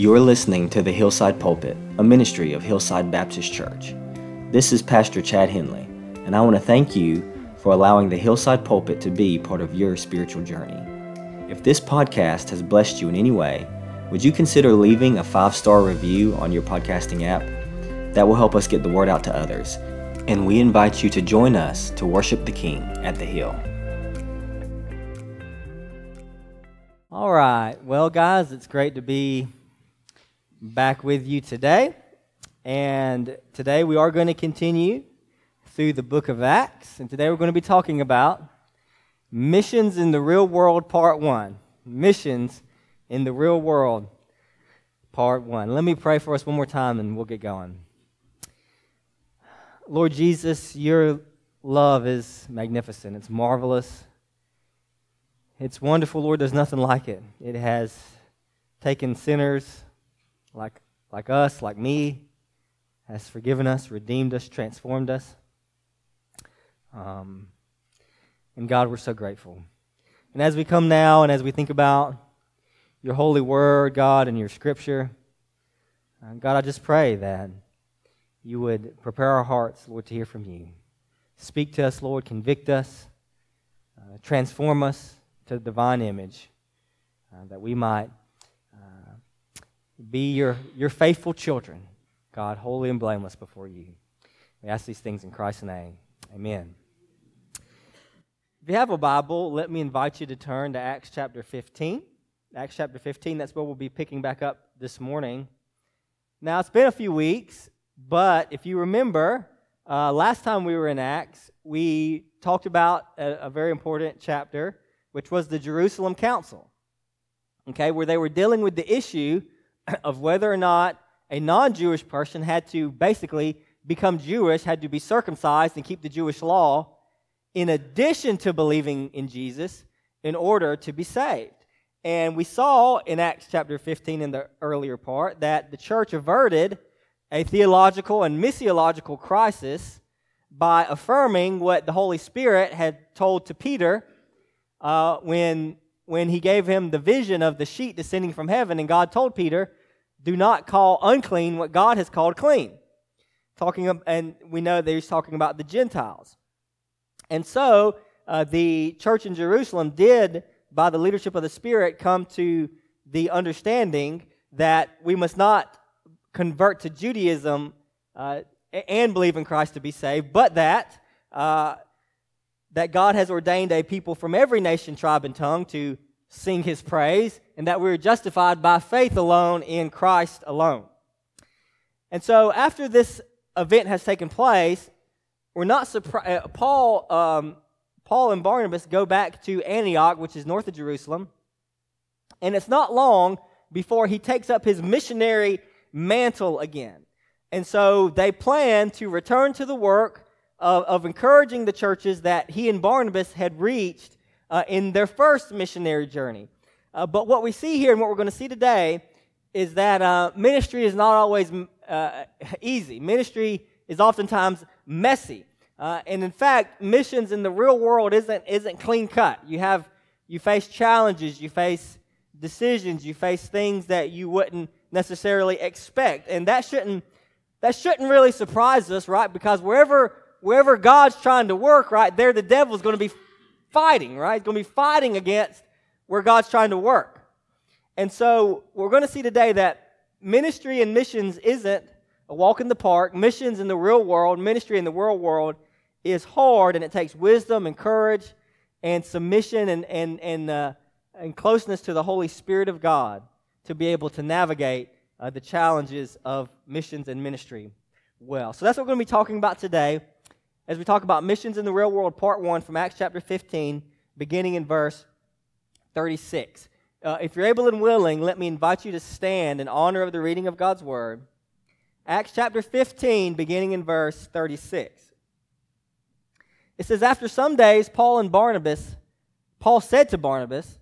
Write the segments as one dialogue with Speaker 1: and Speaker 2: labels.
Speaker 1: You're listening to the Hillside Pulpit, a ministry of Hillside Baptist Church. This is Pastor Chad Hendley, and I want to thank you for allowing the Hillside Pulpit to be part of your spiritual journey. If this podcast has blessed you in any way, would you consider leaving a five star review on your podcasting app? That will help us get the word out to others. And we invite you to join us to worship the King at the Hill.
Speaker 2: All right. Well, guys, it's great to be back with you today. And today we are going to continue through the book of Acts. And today we're going to be talking about missions in the real world, part one. Missions in the real world, part one. Let me pray for us one more time and we'll get going. Lord Jesus, your love is magnificent, it's marvelous. It's wonderful, Lord. There's nothing like it. It has taken sinners like, like us, like me, has forgiven us, redeemed us, transformed us. Um, and God, we're so grateful. And as we come now and as we think about your holy word, God, and your scripture, uh, God, I just pray that you would prepare our hearts, Lord, to hear from you. Speak to us, Lord, convict us, uh, transform us to the divine image, uh, that we might be your, your faithful children, God, holy and blameless before you. We ask these things in Christ's name. Amen. If you have a Bible, let me invite you to turn to Acts chapter 15. Acts chapter 15, that's where we'll be picking back up this morning. Now, it's been a few weeks, but if you remember, uh, last time we were in Acts, we talked about a, a very important chapter which was the Jerusalem Council, okay, where they were dealing with the issue of whether or not a non Jewish person had to basically become Jewish, had to be circumcised and keep the Jewish law, in addition to believing in Jesus in order to be saved. And we saw in Acts chapter 15 in the earlier part that the church averted a theological and missiological crisis by affirming what the Holy Spirit had told to Peter uh, when, when he gave him the vision of the sheet descending from heaven, and God told Peter, Do not call unclean what God has called clean. Talking, and we know that he's talking about the Gentiles. And so uh, the church in Jerusalem did, by the leadership of the Spirit, come to the understanding that we must not convert to Judaism uh, and believe in Christ to be saved, but that uh, that God has ordained a people from every nation, tribe, and tongue to sing his praise, and that we're justified by faith alone in Christ alone. And so, after this event has taken place, we're not surprised. Uh, Paul, um, Paul and Barnabas go back to Antioch, which is north of Jerusalem, and it's not long before he takes up his missionary mantle again. And so they plan to return to the work of, of encouraging the churches that he and Barnabas had reached uh, in their first missionary journey. Uh, but what we see here and what we're going to see today is that uh, ministry is not always uh, easy. Ministry is oftentimes messy. Uh, and in fact, missions in the real world isn't, isn't clean cut. You, have, you face challenges, you face decisions, you face things that you wouldn't necessarily expect. And that shouldn't, that shouldn't really surprise us, right? Because wherever wherever God's trying to work, right, there the devil's going to be fighting, right? He's going to be fighting against where God's trying to work. And so we're going to see today that ministry and missions isn't a walk in the park. Missions in the real world, ministry in the real world is hard and it takes wisdom and courage and submission and, and, and, uh, and closeness to the Holy Spirit of God to be able to navigate uh, the challenges of missions and ministry well. So that's what we're going to be talking about today as we talk about missions in the real world, part one from Acts chapter 15, beginning in verse 36. Uh, if you're able and willing, let me invite you to stand in honor of the reading of God's word. Acts chapter 15, beginning in verse 36. It says, After some days, Paul and Barnabas, Paul said to Barnabas,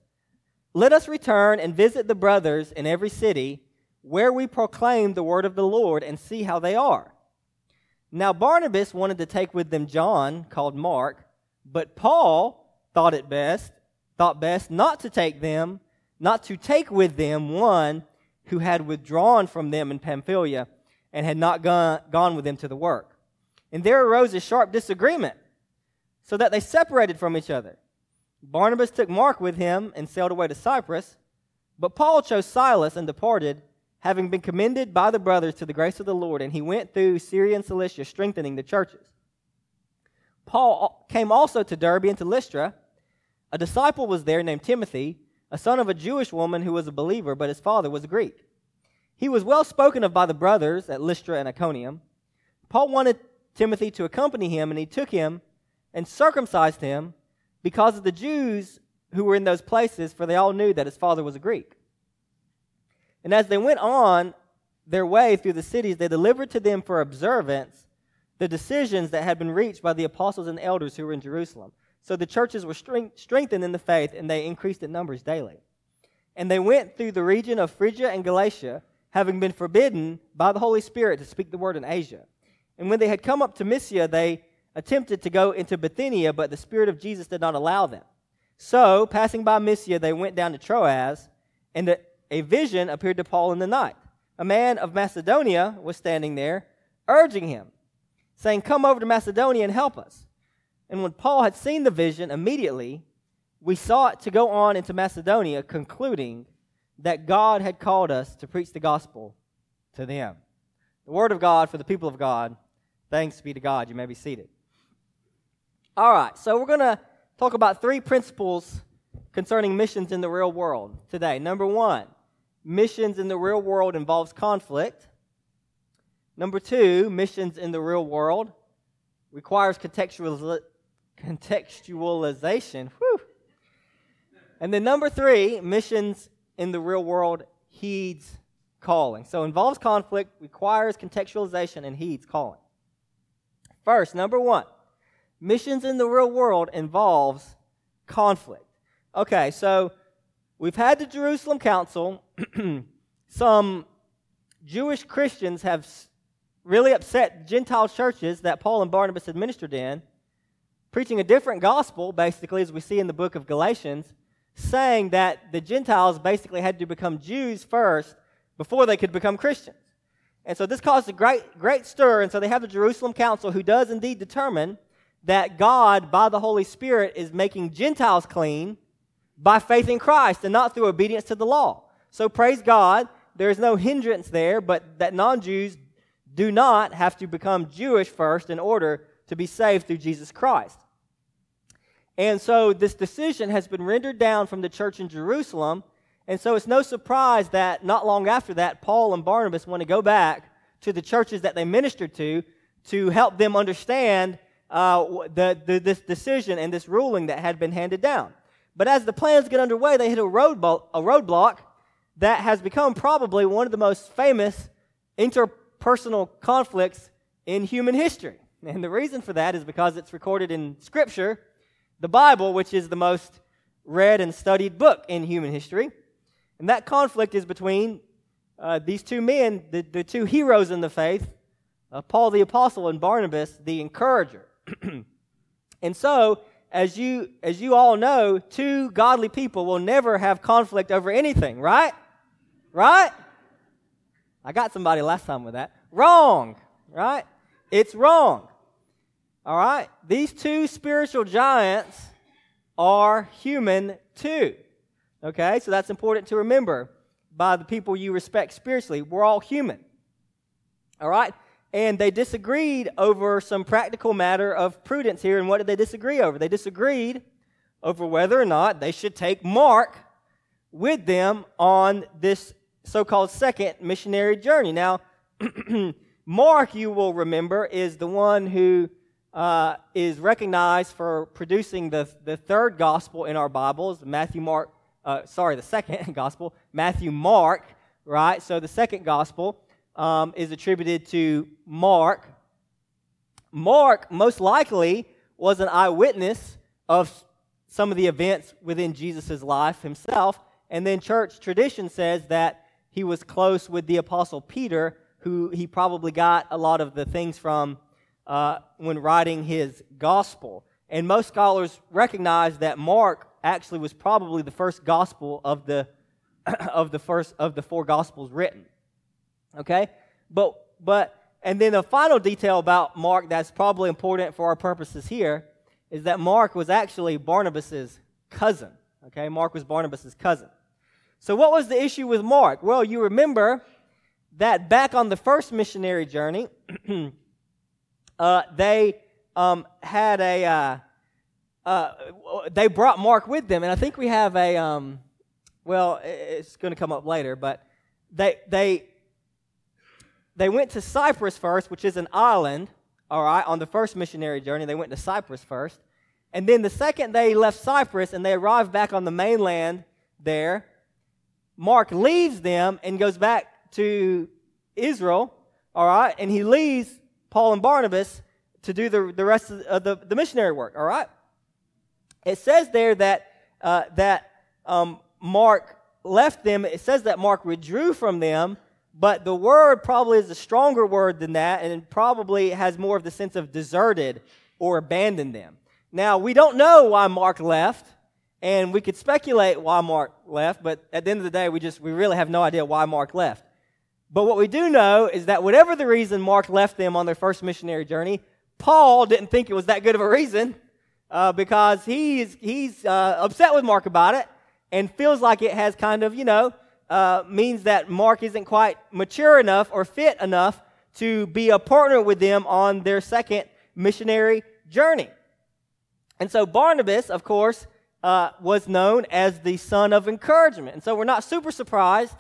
Speaker 2: Let us return and visit the brothers in every city where we proclaim the word of the Lord and see how they are. Now, Barnabas wanted to take with them John, called Mark, but Paul thought it best, thought best not to take them, not to take with them one who had withdrawn from them in Pamphylia and had not gone, gone with them to the work. And there arose a sharp disagreement, so that they separated from each other. Barnabas took Mark with him and sailed away to Cyprus, but Paul chose Silas and departed, having been commended by the brothers to the grace of the Lord, and he went through Syria and Cilicia, strengthening the churches. Paul came also to Derbe and to Lystra. A disciple was there named Timothy, a son of a Jewish woman who was a believer, but his father was a Greek. He was well spoken of by the brothers at Lystra and Iconium. Paul wanted Timothy to accompany him, and he took him and circumcised him because of the Jews who were in those places, for they all knew that his father was a Greek. And as they went on their way through the cities, they delivered to them for observance the decisions that had been reached by the apostles and elders who were in Jerusalem. So the churches were strengthened in the faith, and they increased in numbers daily. And they went through the region of Phrygia and Galatia, having been forbidden by the Holy Spirit to speak the word in Asia. And when they had come up to Mysia, they attempted to go into Bithynia, but the Spirit of Jesus did not allow them. So, passing by Mysia, they went down to Troas, and a vision appeared to Paul in the night. A man of Macedonia was standing there, urging him saying, Come over to Macedonia and help us. And when Paul had seen the vision, immediately we sought to go on into Macedonia, concluding that God had called us to preach the gospel to them. The word of God for the people of God. Thanks be to God. You may be seated. All right, so we're going to talk about three principles concerning missions in the real world today. Number one, missions in the real world involves conflict. Number two, missions in the real world requires contextualiz- contextualization. Whew. And then number three, missions in the real world heeds calling. So involves conflict, requires contextualization, and heeds calling. First, number one, missions in the real world involves conflict. Okay, so we've had the Jerusalem Council. Some Jewish Christians have really upset Gentile churches that Paul and Barnabas had ministered in, preaching a different gospel, basically, as we see in the book of Galatians, saying that the Gentiles basically had to become Jews first before they could become Christians. And so this caused a great, great stir. And so they have the Jerusalem Council, who does indeed determine that God, by the Holy Spirit, is making Gentiles clean by faith in Christ and not through obedience to the law. So praise God, there is no hindrance there, but that non Jews do not have to become Jewish first in order to be saved through Jesus Christ. And so this decision has been rendered down from the church in Jerusalem. And so it's no surprise that not long after that, Paul and Barnabas want to go back to the churches that they ministered to to help them understand uh, the, the, this decision and this ruling that had been handed down. But as the plans get underway, they hit a, roadblock, a roadblock that has become probably one of the most famous interpersonal conflicts in human history. And the reason for that is because it's recorded in Scripture, the Bible, which is the most read and studied book in human history. And that conflict is between uh, these two men, the, the two heroes in the faith, uh, Paul the Apostle and Barnabas the Encourager. and so, as you, as you all know, two godly people will never have conflict over anything, right? Right? I got somebody last time with that. Wrong, right? It's wrong. All right? These two spiritual giants are human too. Okay? So that's important to remember by the people you respect spiritually. We're all human. All right? And they disagreed over some practical matter of prudence here. And what did they disagree over? They disagreed over whether or not they should take Mark with them on this so called second missionary journey. Now, Mark, you will remember, is the one who uh, is recognized for producing the, the third gospel in our Bibles Matthew, Mark, uh, sorry, the second gospel, Matthew, Mark, right? So the second gospel um, is attributed to Mark. Mark, most likely, was an eyewitness of some of the events within Jesus' life himself. And then church tradition says that he was close with the Apostle Peter, who he probably got a lot of the things from uh, when writing his gospel. And most scholars recognize that Mark actually was probably the first gospel of the of the first of the four gospels written. Okay? But but and then the final detail about Mark that's probably important for our purposes here is that Mark was actually Barnabas's cousin. Okay? Mark was Barnabas's cousin. So what was the issue with Mark? Well, you remember that back on the first missionary journey, uh, they um, had a uh, uh, they brought Mark with them, and I think we have a um, well, it's going to come up later, but they they they went to Cyprus first, which is an island. All right, on the first missionary journey, they went to Cyprus first, and then the second they left Cyprus and they arrived back on the mainland there, Mark leaves them and goes back to Israel. All right, and he leaves Paul and Barnabas to do the, the rest of the, the missionary work. All right, it says there that uh, that um, Mark left them. It says that Mark withdrew from them but the word probably is a stronger word than that, and probably has more of the sense of deserted or abandoned them. Now, we don't know why Mark left, and we could speculate why Mark left, but at the end of the day, we just we really have no idea why Mark left. But what we do know is that whatever the reason Mark left them on their first missionary journey, Paul didn't think it was that good of a reason uh, because he's he's uh, upset with Mark about it and feels like it has kind of you know uh, means that Mark isn't quite mature enough or fit enough to be a partner with them on their second missionary journey. And so Barnabas, of course, uh, was known as the son of encouragement. And so we're not super surprised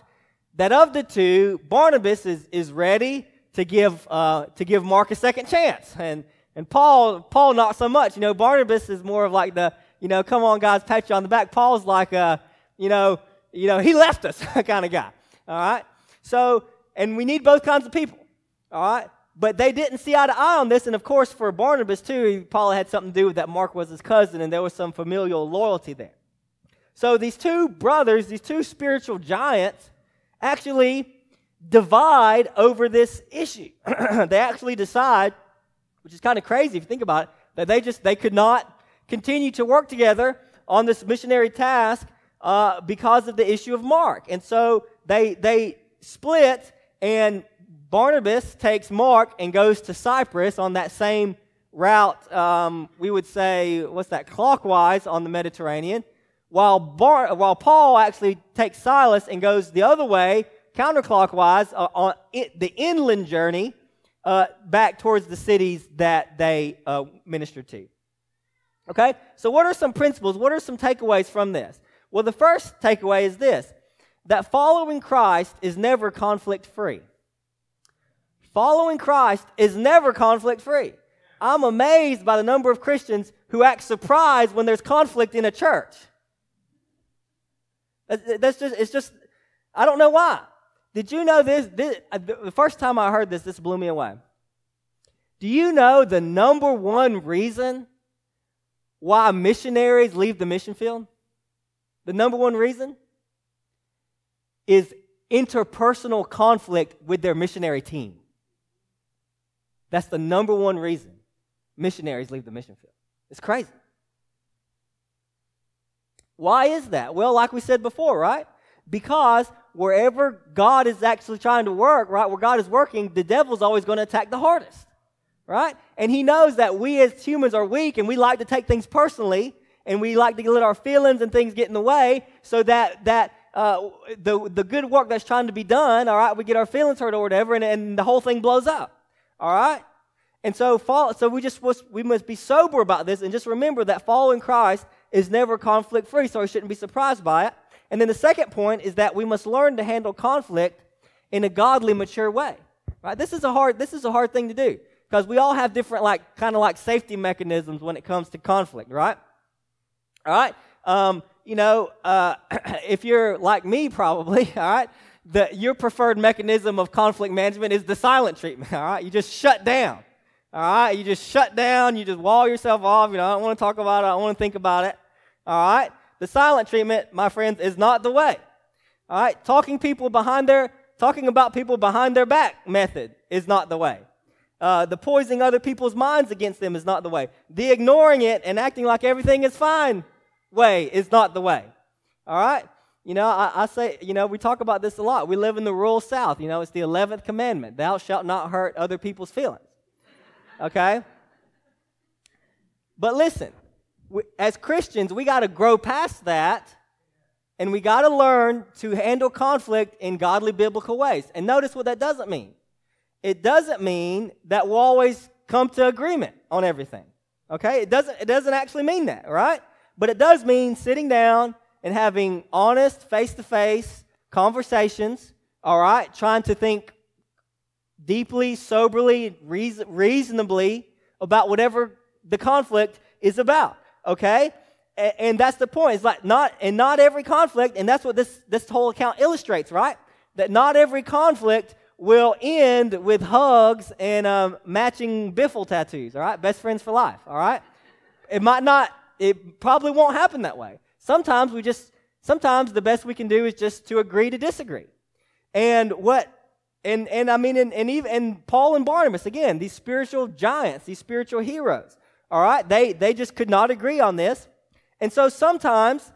Speaker 2: that of the two, Barnabas is, is ready to give, uh, to give Mark a second chance. And, and Paul, Paul, not so much. You know, Barnabas is more of like the, you know, come on, guys, pat you on the back. Paul's like, uh, you know, you know, he left us kind of guy. All right? So, and we need both kinds of people. All right? But they didn't see eye to eye on this. And of course, for Barnabas, too, Paul had something to do with that Mark was his cousin, and there was some familial loyalty there. So these two brothers, these two spiritual giants, actually divide over this issue. they actually decide, which is kind of crazy if you think about it, that they just they could not continue to work together on this missionary task uh, because of the issue of Mark. And so they, they split, and Barnabas takes Mark and goes to Cyprus on that same route, um, we would say, what's that, clockwise on the Mediterranean, while, Bar- while Paul actually takes Silas and goes the other way, counterclockwise, uh, on it, the inland journey uh, back towards the cities that they uh, ministered to. Okay? So, what are some principles? What are some takeaways from this? Well, the first takeaway is this that following Christ is never conflict free. Following Christ is never conflict free. I'm amazed by the number of Christians who act surprised when there's conflict in a church. That's just, it's just, I don't know why. Did you know this, this? Uh, the first time I heard this, this blew me away. Do you know the number one reason why missionaries leave the mission field? The number one reason is interpersonal conflict with their missionary team. That's the number one reason missionaries leave the mission field. It's crazy. Why is that? Well, like we said before, right? Because wherever God is actually trying to work, right, where God is working, the devil's always going to attack the hardest, right? And he knows that we as humans are weak and we like to take things personally and we like to let our feelings and things get in the way so that that uh, the, the good work that's trying to be done, all right, we get our feelings hurt or whatever, and, and the whole thing blows up. All right? And so, follow, so we just must, we must be sober about this and just remember that following Christ is never conflict free, so we shouldn't be surprised by it. And then the second point is that we must learn to handle conflict in a godly, mature way. Right? This is a hard this is a hard thing to do because we all have different like kind of like safety mechanisms when it comes to conflict, right? All right? Um, you know, uh, if you're like me, probably, all right, the, your preferred mechanism of conflict management is the silent treatment, all right? You just shut down, all right? You just shut down, you just wall yourself off, you know, I don't want to talk about it, I don't want to think about it, all right? The silent treatment, my friends, is not the way, all right? Talking people behind their, talking about people behind their back method is not the way. Uh, the poisoning other people's minds against them is not the way. The ignoring it and acting like everything is fine way is not the way. All right? You know, I, I, say, you know, we talk about this a lot. We live in the rural South. You know, it's the 11th commandment Thou shalt not hurt other people's feelings. Okay? But listen, we, as Christians, we got to grow past that and we got to learn to handle conflict in godly biblical ways. And notice what that doesn't mean. It doesn't mean that we'll always come to agreement on everything. Okay? It doesn't, it doesn't actually mean that, right? But it does mean sitting down and having honest, face to face conversations, all right? Trying to think deeply, soberly, reason, reasonably about whatever the conflict is about, okay? And, and that's the point. It's like not, and not every conflict, and that's what this, this whole account illustrates, right? That not every conflict will end with hugs and um, matching biffle tattoos, all right? Best friends for life, all right? It might not, it probably won't happen that way. Sometimes we just, sometimes the best we can do is just to agree to disagree. And what, and, and I mean, and, and even, and Paul and Barnabas, again, these spiritual giants, these spiritual heroes, all right, they, they just could not agree on this. And so sometimes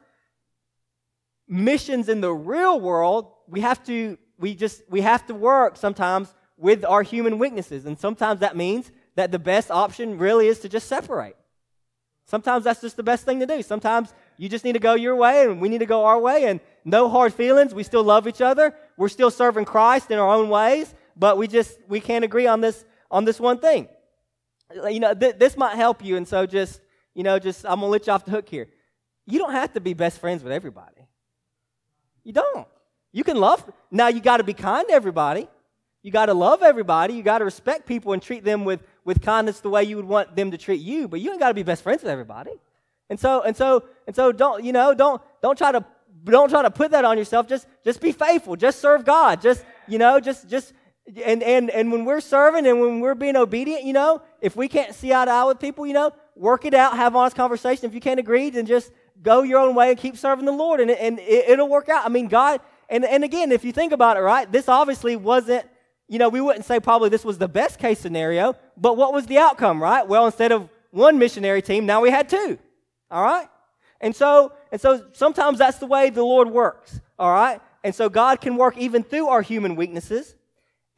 Speaker 2: missions in the real world, we have to, we just, we have to work sometimes with our human weaknesses. And sometimes that means that the best option really is to just separate. Sometimes that's just the best thing to do. Sometimes you just need to go your way and we need to go our way and no hard feelings. We still love each other. We're still serving Christ in our own ways, but we just we can't agree on this on this one thing. You know, th- this might help you and so just, you know, just I'm to let you off the hook here. You don't have to be best friends with everybody. You don't. You can love. Now you got to be kind to everybody. You got to love everybody. You got to respect people and treat them with with kindness the way you would want them to treat you, but you ain't got to be best friends with everybody. And so, and so, and so don't, you know, don't, don't try to, don't try to put that on yourself. Just, just be faithful. Just serve God. Just, you know, just, just, and, and, and when we're serving and when we're being obedient, you know, if we can't see eye to eye with people, you know, work it out, have honest conversation. If you can't agree, then just go your own way and keep serving the Lord and, and it, it'll work out. I mean, God, and, and again, if you think about it, right, this obviously wasn't, you know, we wouldn't say probably this was the best case scenario, but what was the outcome, right? Well, instead of one missionary team, now we had two. All right? And so, and so sometimes that's the way the Lord works. All right? And so God can work even through our human weaknesses.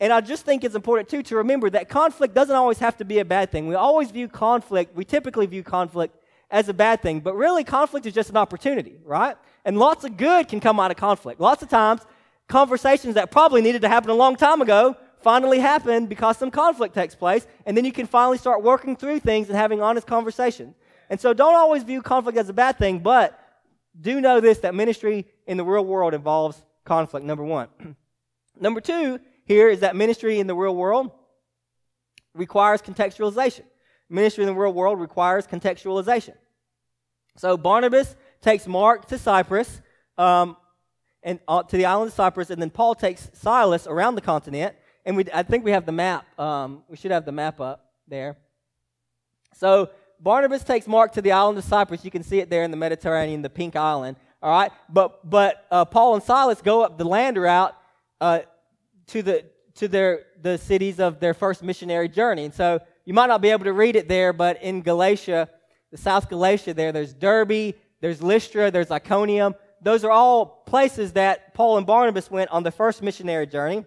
Speaker 2: And I just think it's important too to remember that conflict doesn't always have to be a bad thing. We always view conflict, we typically view conflict as a bad thing, but really conflict is just an opportunity, right? And lots of good can come out of conflict. Lots of times, conversations that probably needed to happen a long time ago finally happen because some conflict takes place, and then you can finally start working through things and having honest conversations. And so don't always view conflict as a bad thing, but do know this that ministry in the real world involves conflict, number one. number two here is that ministry in the real world requires contextualization. Ministry in the real world requires contextualization. So Barnabas takes Mark to Cyprus, um, and uh, to the island of Cyprus, and then Paul takes Silas around the continent. And we, I think we have the map. Um, we should have the map up there. So Barnabas takes Mark to the island of Cyprus. You can see it there in the Mediterranean, the pink island. All right, but but uh, Paul and Silas go up the land route uh, to the to their the cities of their first missionary journey. And so you might not be able to read it there, but in Galatia, the South Galatia, there there's Derbe, there's Lystra, there's Iconium. Those are all places that Paul and Barnabas went on the first missionary journey.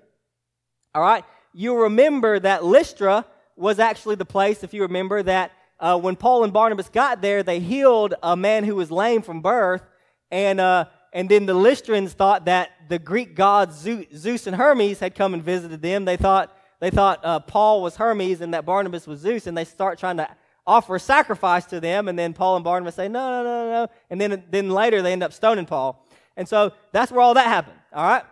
Speaker 2: All right, you remember that Lystra was actually the place, if you remember, that uh, when Paul and Barnabas got there, they healed a man who was lame from birth, and uh, and then the Lystrans thought that the Greek gods Zeus and Hermes had come and visited them. They thought they thought uh, Paul was Hermes and that Barnabas was Zeus, and they start trying to offer a sacrifice to them. And then Paul and Barnabas say, no, no, no, no. And then then later they end up stoning Paul. And so that's where all that happened. All right.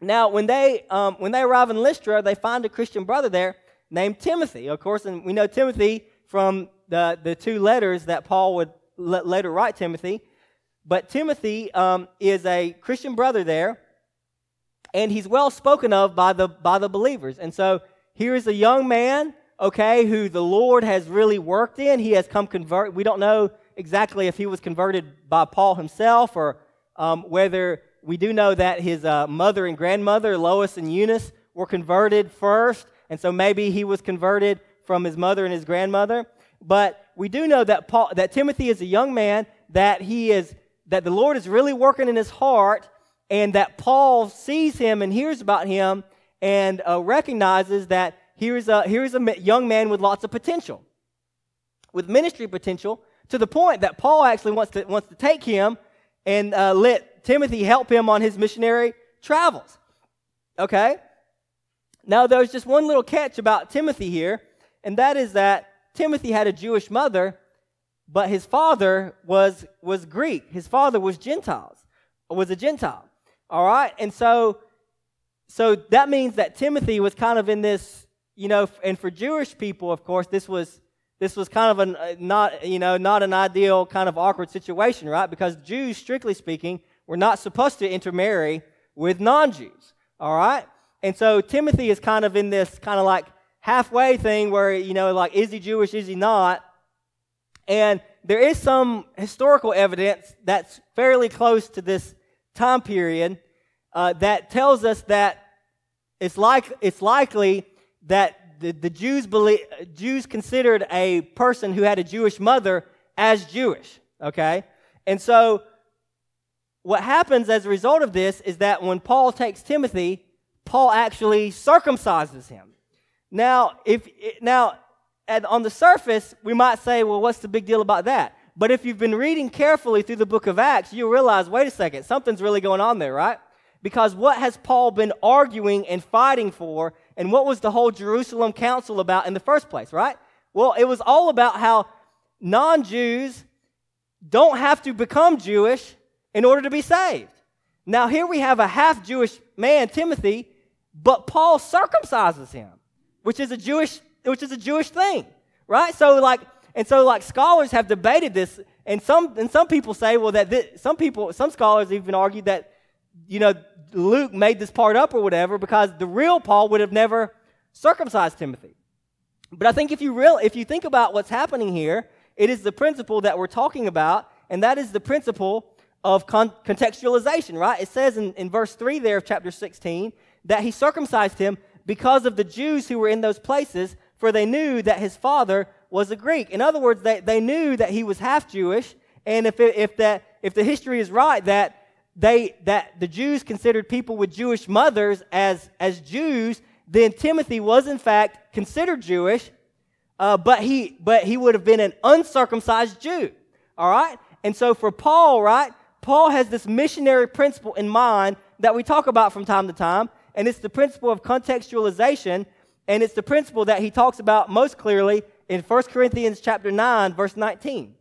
Speaker 2: Now when they um, when they arrive in Lystra, they find a Christian brother there named Timothy. Of course, and we know Timothy from the, the two letters that Paul would later write Timothy. But Timothy um, is a Christian brother there, and he's well spoken of by the, by the believers. And so here is a young man, okay, who the Lord has really worked in. He has come convert. We don't know exactly if he was converted by Paul himself or um, whether we do know that his uh, mother and grandmother, Lois and Eunice, were converted first. And so maybe he was converted from his mother and his grandmother. But we do know that Paul, that Timothy is a young man, that he is that the Lord is really working in his heart and that Paul sees him and hears about him and uh, recognizes that here's a, here's a young man with lots of potential, with ministry potential, to the point that Paul actually wants to, wants to take him and uh, let Timothy help him on his missionary travels. Okay? Now, there's just one little catch about Timothy here, and that is that Timothy had a Jewish mother, but his father was, was Greek. His father was Gentiles, was a Gentile. All right? And so, so that means that Timothy was kind of in this, you know, and for Jewish people, of course, this was this was kind of a uh, not you know not an ideal kind of awkward situation right because jews strictly speaking were not supposed to intermarry with non-jews all right and so timothy is kind of in this kind of like halfway thing where you know like is he jewish is he not and there is some historical evidence that's fairly close to this time period uh, that tells us that it's, like, it's likely that the, the Jews, believe, Jews considered a person who had a Jewish mother as Jewish, okay? And so what happens as a result of this is that when Paul takes Timothy, Paul actually circumcises him. Now, if now at, on the surface, we might say, well, what's the big deal about that? But if you've been reading carefully through the book of Acts, you'll realize, wait a second, something's really going on there, right? Because what has Paul been arguing and fighting for? And what was the whole Jerusalem council about in the first place, right? Well, it was all about how non Jews don't have to become Jewish in order to be saved. Now, here we have a half Jewish man, Timothy, but Paul circumcises him, which is a Jewish, which is a Jewish thing, right? So, like, and so, like, scholars have debated this, and some and some people say, well, that this, some people, some scholars even argue that, you know, Luke made this part up or whatever because the real Paul would have never circumcised Timothy. But I think if you real if you think about what's happening here, it is the principle that we're talking about, and that is the principle of con- contextualization, right? It says in, in verse 3 there of chapter 16 that he circumcised him because of the Jews who were in those places, for they knew that his father was a Greek. In other words, they, they knew that he was half Jewish, and if, it, if, that, if the history is right, that they that the Jews considered people with Jewish mothers as as Jews, then Timothy was in fact considered Jewish, uh, but he but he would have been an uncircumcised Jew. All right, and so for Paul, right, Paul has this missionary principle in mind that we talk about from time to time, and it's the principle of contextualization, and it's the principle that he talks about most clearly in 1 Corinthians chapter 9, verse 19,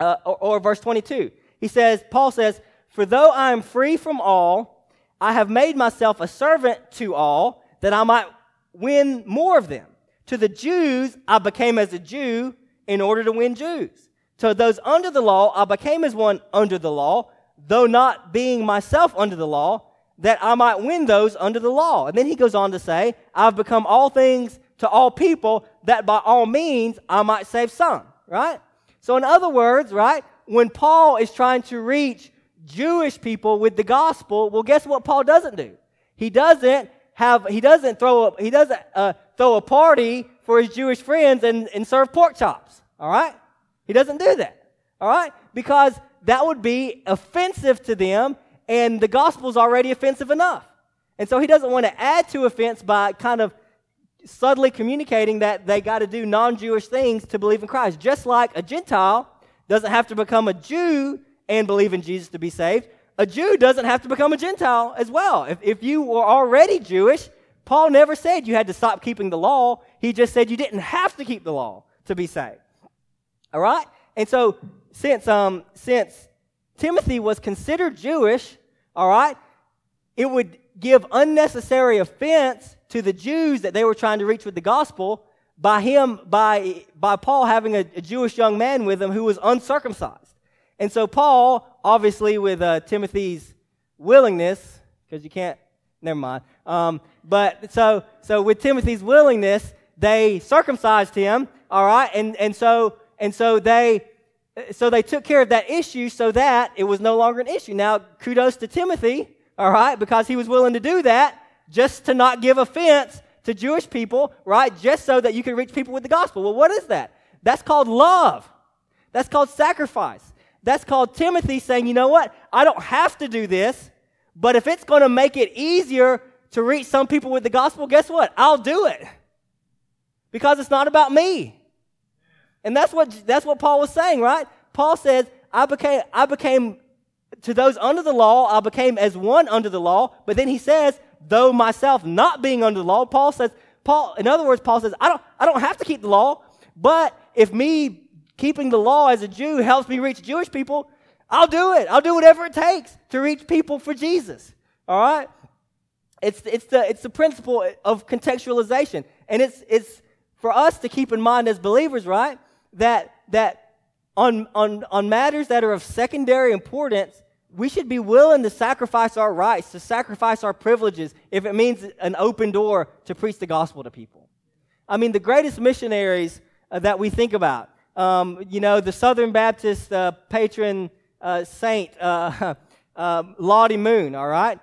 Speaker 2: uh, or, or verse 22. He says, Paul says, for though I am free from all, I have made myself a servant to all, that I might win more of them. To the Jews, I became as a Jew in order to win Jews. To those under the law, I became as one under the law, though not being myself under the law, that I might win those under the law. And then he goes on to say, I've become all things to all people, that by all means I might save some, right? So, in other words, right, when Paul is trying to reach Jewish people with the gospel, well, guess what Paul doesn't do? He doesn't have, he doesn't throw a, he doesn't uh, throw a party for his Jewish friends and, and serve pork chops. All right? He doesn't do that. All right? Because that would be offensive to them, and the gospel is already offensive enough. And so he doesn't want to add to offense by kind of subtly communicating that they got to do non Jewish things to believe in Christ. Just like a Gentile doesn't have to become a Jew and believe in Jesus to be saved. A Jew doesn't have to become a Gentile as well. If, if you were already Jewish, Paul never said you had to stop keeping the law. He just said you didn't have to keep the law to be saved. All right? And so, since, um, since Timothy was considered Jewish, all right, it would give unnecessary offense to the Jews that they were trying to reach with the gospel by him, by, by Paul having a, a Jewish young man with him who was uncircumcised. And so, Paul, obviously, with uh, Timothy's willingness, because you can't, never mind. Um, but so, so with Timothy's willingness, they circumcised him, all right? And, and, so, and so, they, so they took care of that issue so that it was no longer an issue. Now, kudos to Timothy, all right, because he was willing to do that just to not give offense to Jewish people, right? Just so that you could reach people with the gospel. Well, what is that? That's called love. That's called sacrifice. That's called Timothy saying, you know what? I don't have to do this, but if it's going to make it easier to reach some people with the gospel, guess what? I'll do it. Because it's not about me. And that's what, that's what Paul was saying, right? Paul says, I became, I became, to those under the law, I became as one under the law. But then he says, though myself not being under the law, Paul says, Paul, in other words, Paul says, I don't, I don't have to keep the law, but if me keeping the law as a Jew helps me reach Jewish people, I'll do it. I'll do whatever it takes to reach people for Jesus. All right? It's, it's, the, it's the principle of contextualization. And it's, it's for us to keep in mind as believers, right? That, that on, on, on matters that are of secondary importance, we should be willing to sacrifice our rights, to sacrifice our privileges, if it means an open door to preach the gospel to people. I mean, the greatest missionaries uh, that we think about, um, you know, the Southern Baptist uh, patron uh, saint, uh, um, Lottie Moon, all right?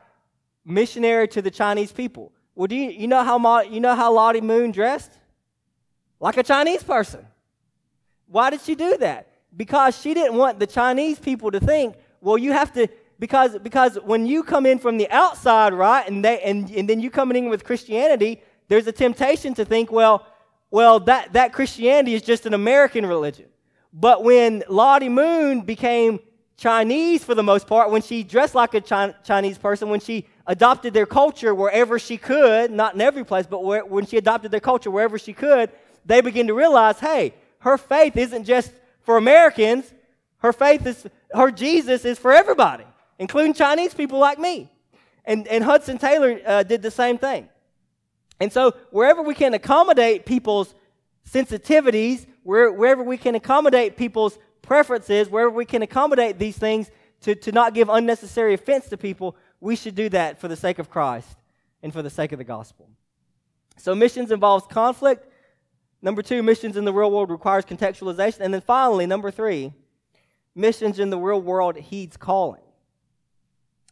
Speaker 2: Missionary to the Chinese people. Well, do you, you, know how, you know how Lottie Moon dressed? Like a Chinese person. Why did she do that? Because she didn't want the Chinese people to think, well, you have to because because when you come in from the outside, right, and they and, and then you coming in with Christianity, there's a temptation to think, well, well, that, that Christianity is just an American religion. But when Lottie Moon became Chinese for the most part, when she dressed like a Chinese person, when she adopted their culture wherever she could, not in every place, but where, when she adopted their culture wherever she could, they begin to realize, hey, her faith isn't just for Americans. Her faith is, her Jesus is for everybody, including Chinese people like me. And, and Hudson Taylor uh, did the same thing. And so, wherever we can accommodate people's sensitivities, where, wherever we can accommodate people's preferences, wherever we can accommodate these things to, to not give unnecessary offense to people, we should do that for the sake of Christ and for the sake of the gospel. So, missions involves conflict. Number two, missions in the real world requires contextualization. And then finally, number three, missions in the real world heeds calling.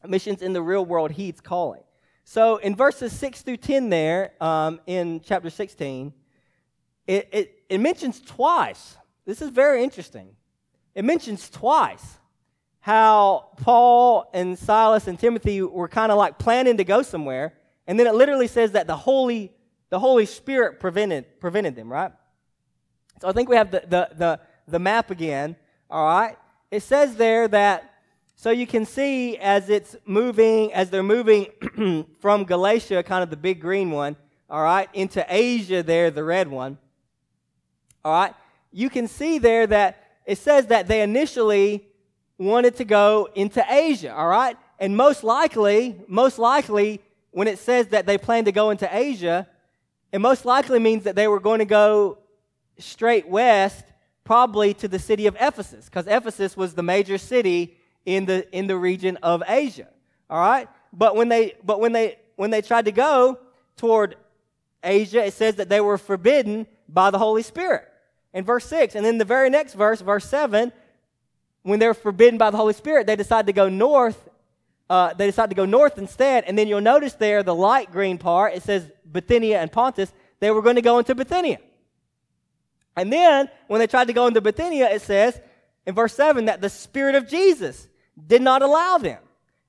Speaker 2: Missions in the real world heeds calling. So in verses 6 through 10 there, um, in chapter 16, it, it, it mentions twice. This is very interesting. It mentions twice how Paul and Silas and Timothy were kind of like planning to go somewhere, and then it literally says that the Holy, the Holy Spirit prevented, prevented them, right? So I think we have the, the, the, the map again, all right? It says there that so you can see as it's moving, as they're moving from Galatia, kind of the big green one, all right, into Asia there, the red one, all right, you can see there that it says that they initially wanted to go into Asia, all right? And most likely, most likely, when it says that they plan to go into Asia, it most likely means that they were going to go straight west, probably to the city of Ephesus, because Ephesus was the major city in the in the region of Asia. All right? But when they but when they when they tried to go toward Asia, it says that they were forbidden by the Holy Spirit. In verse 6, and then the very next verse, verse 7, when they're forbidden by the Holy Spirit, they decide to go north. Uh, they decide to go north instead. And then you'll notice there, the light green part, it says Bithynia and Pontus. They were going to go into Bithynia. And then, when they tried to go into Bithynia, it says in verse 7 that the Spirit of Jesus did not allow them.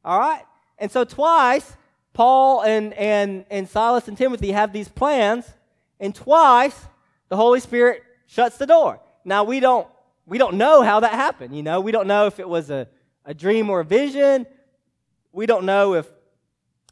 Speaker 2: All right? And so twice, Paul and, and, and Silas and Timothy have these plans, and twice the Holy Spirit shuts the door. Now we don't we don't know how that happened, you know. We don't know if it was a, a dream or a vision. We don't know if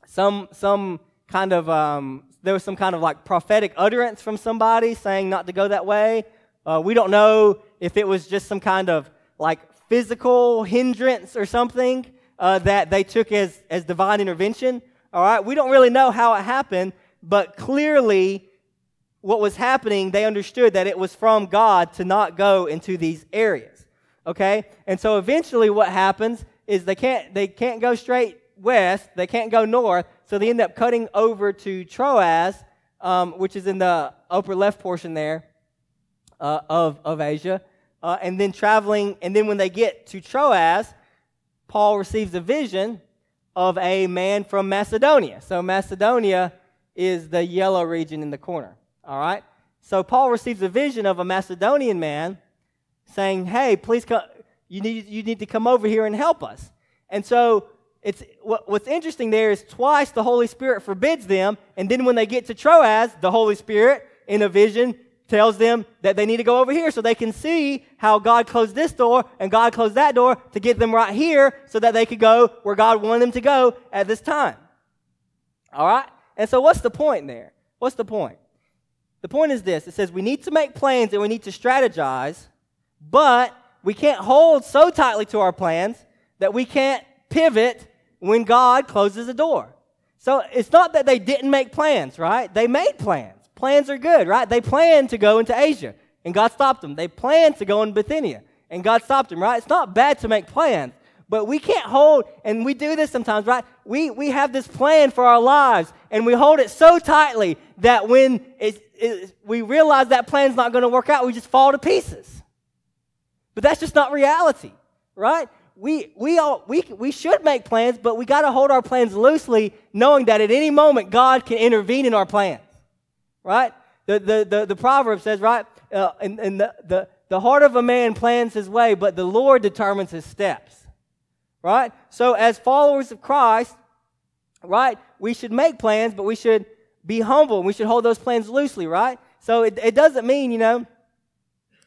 Speaker 2: some some kind of um, there was some kind of like prophetic utterance from somebody saying not to go that way. Uh, we don't know if it was just some kind of like physical hindrance or something uh, that they took as, as divine intervention. All right, we don't really know how it happened, but clearly, what was happening, they understood that it was from God to not go into these areas. Okay, and so eventually, what happens is they can't they can't go straight west, they can't go north, so they end up cutting over to Troas, um, which is in the upper left portion there uh, of of Asia uh, and then traveling. And then when they get to Troas, Paul receives a vision of a man from Macedonia. So Macedonia is the yellow region in the corner. All right. So Paul receives a vision of a Macedonian man saying, "Hey, please come." You need, you need to come over here and help us. And so it's, what, what's interesting there is twice the Holy Spirit forbids them, and then when they get to Troas, the Holy Spirit, in a vision, tells them that they need to go over here so they can see how God closed this door and God closed that door to get them right here so that they could go where God wanted them to go at this time. All right? And so what's the point there? What's the point? The point is this it says we need to make plans and we need to strategize, but we can't hold so tightly to our plans that we can't pivot when God closes a door. So it's not that they didn't make plans, right? They made plans. Plans are good, right? They planned to go into Asia, and God stopped them. They planned to go in Bithynia, and God stopped them, right? It's not bad to make plans, but we can't hold, and we do this sometimes, right? We, we have this plan for our lives, and we hold it so tightly that when we realize that plan's not going to work out, we just fall to pieces. But that's just not reality, right? We, we, all, we, we should make plans, but we got to hold our plans loosely, knowing that at any moment God can intervene in our plans right? The, the, the, the proverb says, right? Uh, and and the, the, the heart of a man plans his way, but the Lord determines his steps, right? So, as followers of Christ, right, we should make plans, but we should be humble we should hold those plans loosely, right? So, it, it doesn't mean, you know,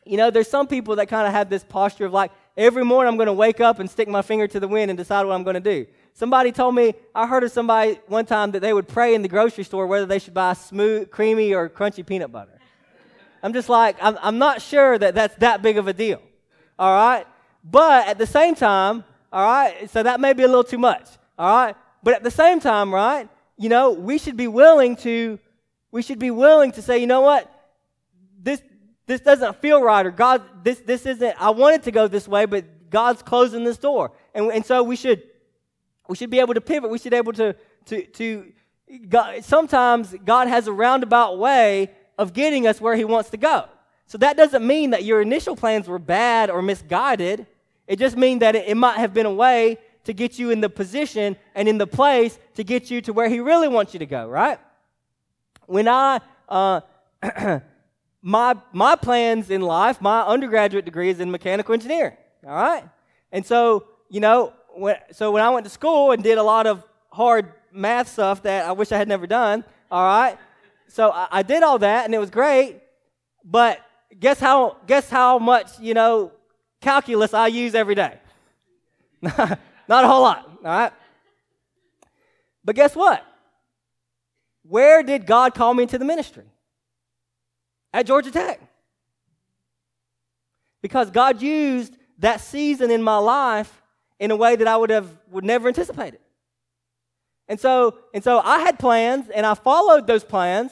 Speaker 2: you know, there's some people that kind of have this posture of like, every morning I'm going to wake up and stick my finger to the wind and decide what I'm going to do. Somebody told me, I heard of somebody one time that they would pray in the grocery store whether they should buy smooth, creamy, or crunchy peanut butter. I'm just like, I'm, I'm not sure that that's that big of a deal. All right? But at the same time, all right, so that may be a little too much. All right? But at the same time, right, you know, we should be willing to, we should be willing to say, you know what? This, this doesn't feel right, or God, this, this isn't, I wanted to go this way, but God's closing this door. And, and so we should we should be able to pivot. We should be able to, to, to God, sometimes God has a roundabout way of getting us where He wants to go. So that doesn't mean that your initial plans were bad or misguided. It just means that it, it might have been a way to get you in the position and in the place to get you to where He really wants you to go, right? When I, uh, my, my plans in life, my undergraduate degree is in mechanical engineering, all right? And so, you know, when, so when I went to school and did a lot of hard math stuff that I wish I had never done, all right? So I, I did all that and it was great, but guess how, guess how much, you know, calculus I use every day? Not a whole lot, all right? But guess what? Where did God call me into the ministry? At Georgia Tech. Because God used that season in my life in a way that I would have would never anticipated. And so, and so I had plans and I followed those plans.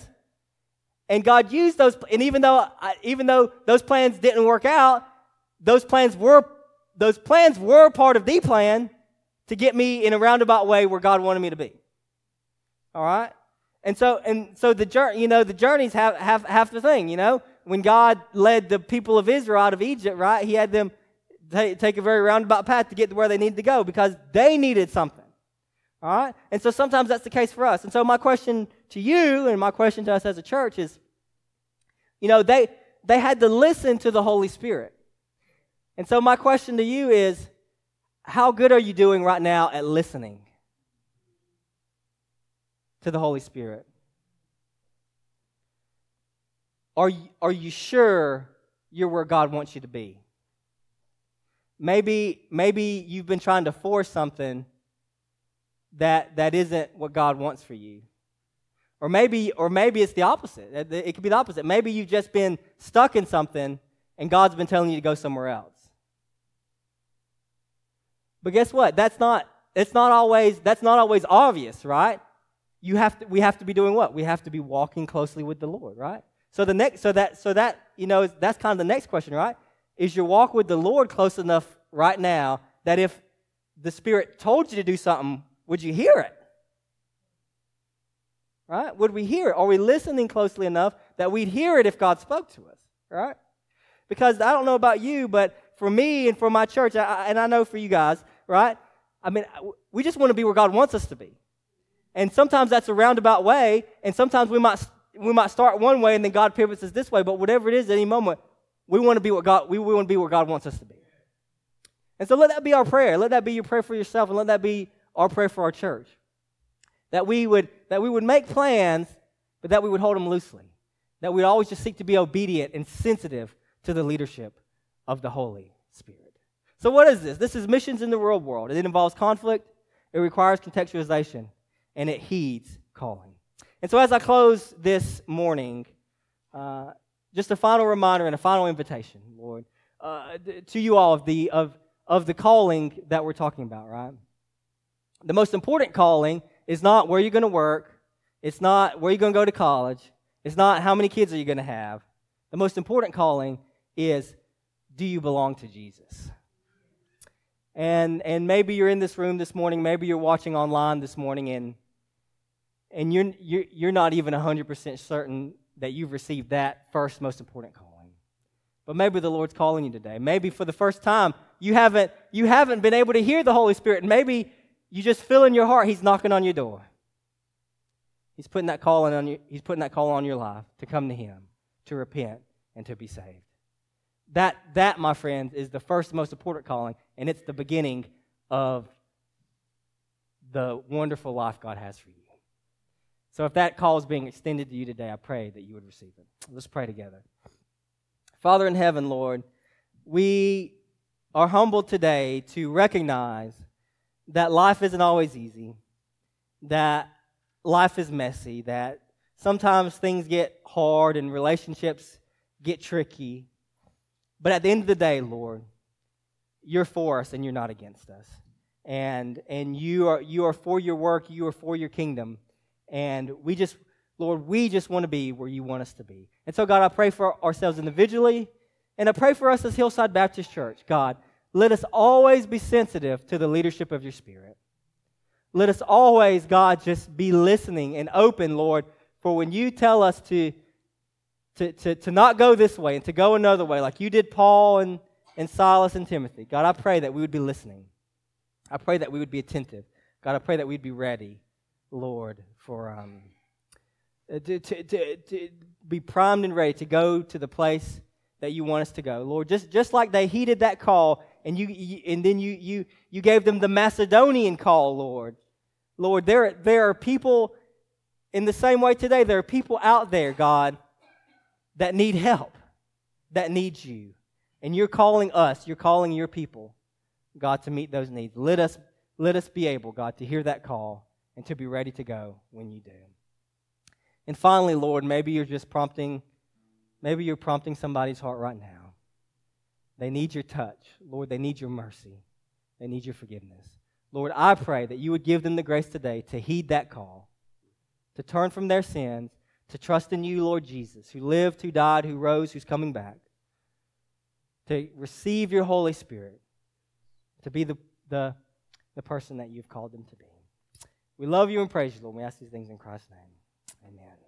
Speaker 2: And God used those, and even though, I, even though those plans didn't work out, those plans were, those plans were part of the plan to get me in a roundabout way where God wanted me to be. All right? And so, and so the journey, you know, the journeys have, have half the thing, you know? When God led the people of Israel out of Egypt, right? He had them take a very roundabout path to get to where they needed to go because they needed something. All right? And so sometimes that's the case for us. And so my question to you and my question to us as a church is you know, they they had to listen to the Holy Spirit. And so my question to you is how good are you doing right now at listening to the Holy Spirit? Are you, are you sure you're where God wants you to be? maybe maybe you've been trying to force something that that isn't what God wants for you. Or maybe or maybe it's the opposite. It could be the opposite. Maybe you've just been stuck in something and God's been telling you to go somewhere else. But guess what? That's not it's not always that's not always obvious, right? You have to we have to be doing what? We have to be walking closely with the Lord, right? So the next so that so that you know that's kind of the next question, right? Is your walk with the Lord close enough right now that if the Spirit told you to do something, would you hear it? Right? Would we hear it? Are we listening closely enough that we'd hear it if God spoke to us? Right? Because I don't know about you, but for me and for my church, I, and I know for you guys, right? I mean, we just want to be where God wants us to be. And sometimes that's a roundabout way, and sometimes we might we might start one way and then God pivots us this way. But whatever it is, at any moment, we want to be what God, we, we want to be where God wants us to be. And so let that be our prayer. Let that be your prayer for yourself, and let that be our prayer for our church. That we would, that we would make plans, but that we would hold them loosely. That we'd always just seek to be obedient and sensitive to the leadership of the Holy Spirit. So, what is this? This is missions in the real world. It involves conflict, it requires contextualization, and it heeds calling. And so, as I close this morning, uh, just a final reminder and a final invitation, Lord, uh, to you all of the, of, of the calling that we're talking about, right? The most important calling is not where you're going to work, it's not where you're going to go to college, it's not how many kids are you going to have. The most important calling is do you belong to Jesus? And, and maybe you're in this room this morning, maybe you're watching online this morning, and, and you're, you're, you're not even 100% certain that you've received that first most important calling. But maybe the Lord's calling you today. Maybe for the first time you haven't, you haven't been able to hear the Holy Spirit. And maybe you just feel in your heart He's knocking on your door. He's putting that call on you, He's putting that call on your life to come to Him, to repent, and to be saved. That, that, my friends, is the first most important calling, and it's the beginning of the wonderful life God has for you. So if that call is being extended to you today, I pray that you would receive it. Let's pray together. Father in heaven, Lord, we are humbled today to recognize that life isn't always easy, that life is messy, that sometimes things get hard and relationships get tricky. But at the end of the day, Lord, you're for us and you're not against us. And, and you, are, you are for your work, you are for your kingdom. And we just, Lord, we just want to be where you want us to be. And so, God, I pray for ourselves individually, and I pray for us as Hillside Baptist Church. God, let us always be sensitive to the leadership of your Spirit. Let us always, God, just be listening and open, Lord, for when you tell us to, to, to, to not go this way and to go another way, like you did Paul and, and Silas and Timothy. God, I pray that we would be listening. I pray that we would be attentive. God, I pray that we'd be ready, Lord, for um, uh, to, to, to, to be primed and ready to go to the place that you want us to go. Lord, just, just like they heeded that call and you, you, and then you, you, you gave them the Macedonian call, Lord. Lord, there, there are people in the same way today, there are people out there, God, that need help, that need you. And you're calling us, you're calling your people, God, to meet those needs. Let us, let us be able, God, to hear that call and to be ready to go when you do. And finally, Lord, maybe you're just prompting, maybe you're prompting somebody's heart right now. They need your touch. Lord, they need your mercy. They need your forgiveness. Lord, I pray that you would give them the grace today to heed that call, to turn from their sins, to trust in you, Lord Jesus, who lived, who died, who rose, who's coming back, to receive your Holy Spirit, to be the, the, the person that you've called them to be. We love you and praise you, Lord. We ask these things in Christ's name. Amen.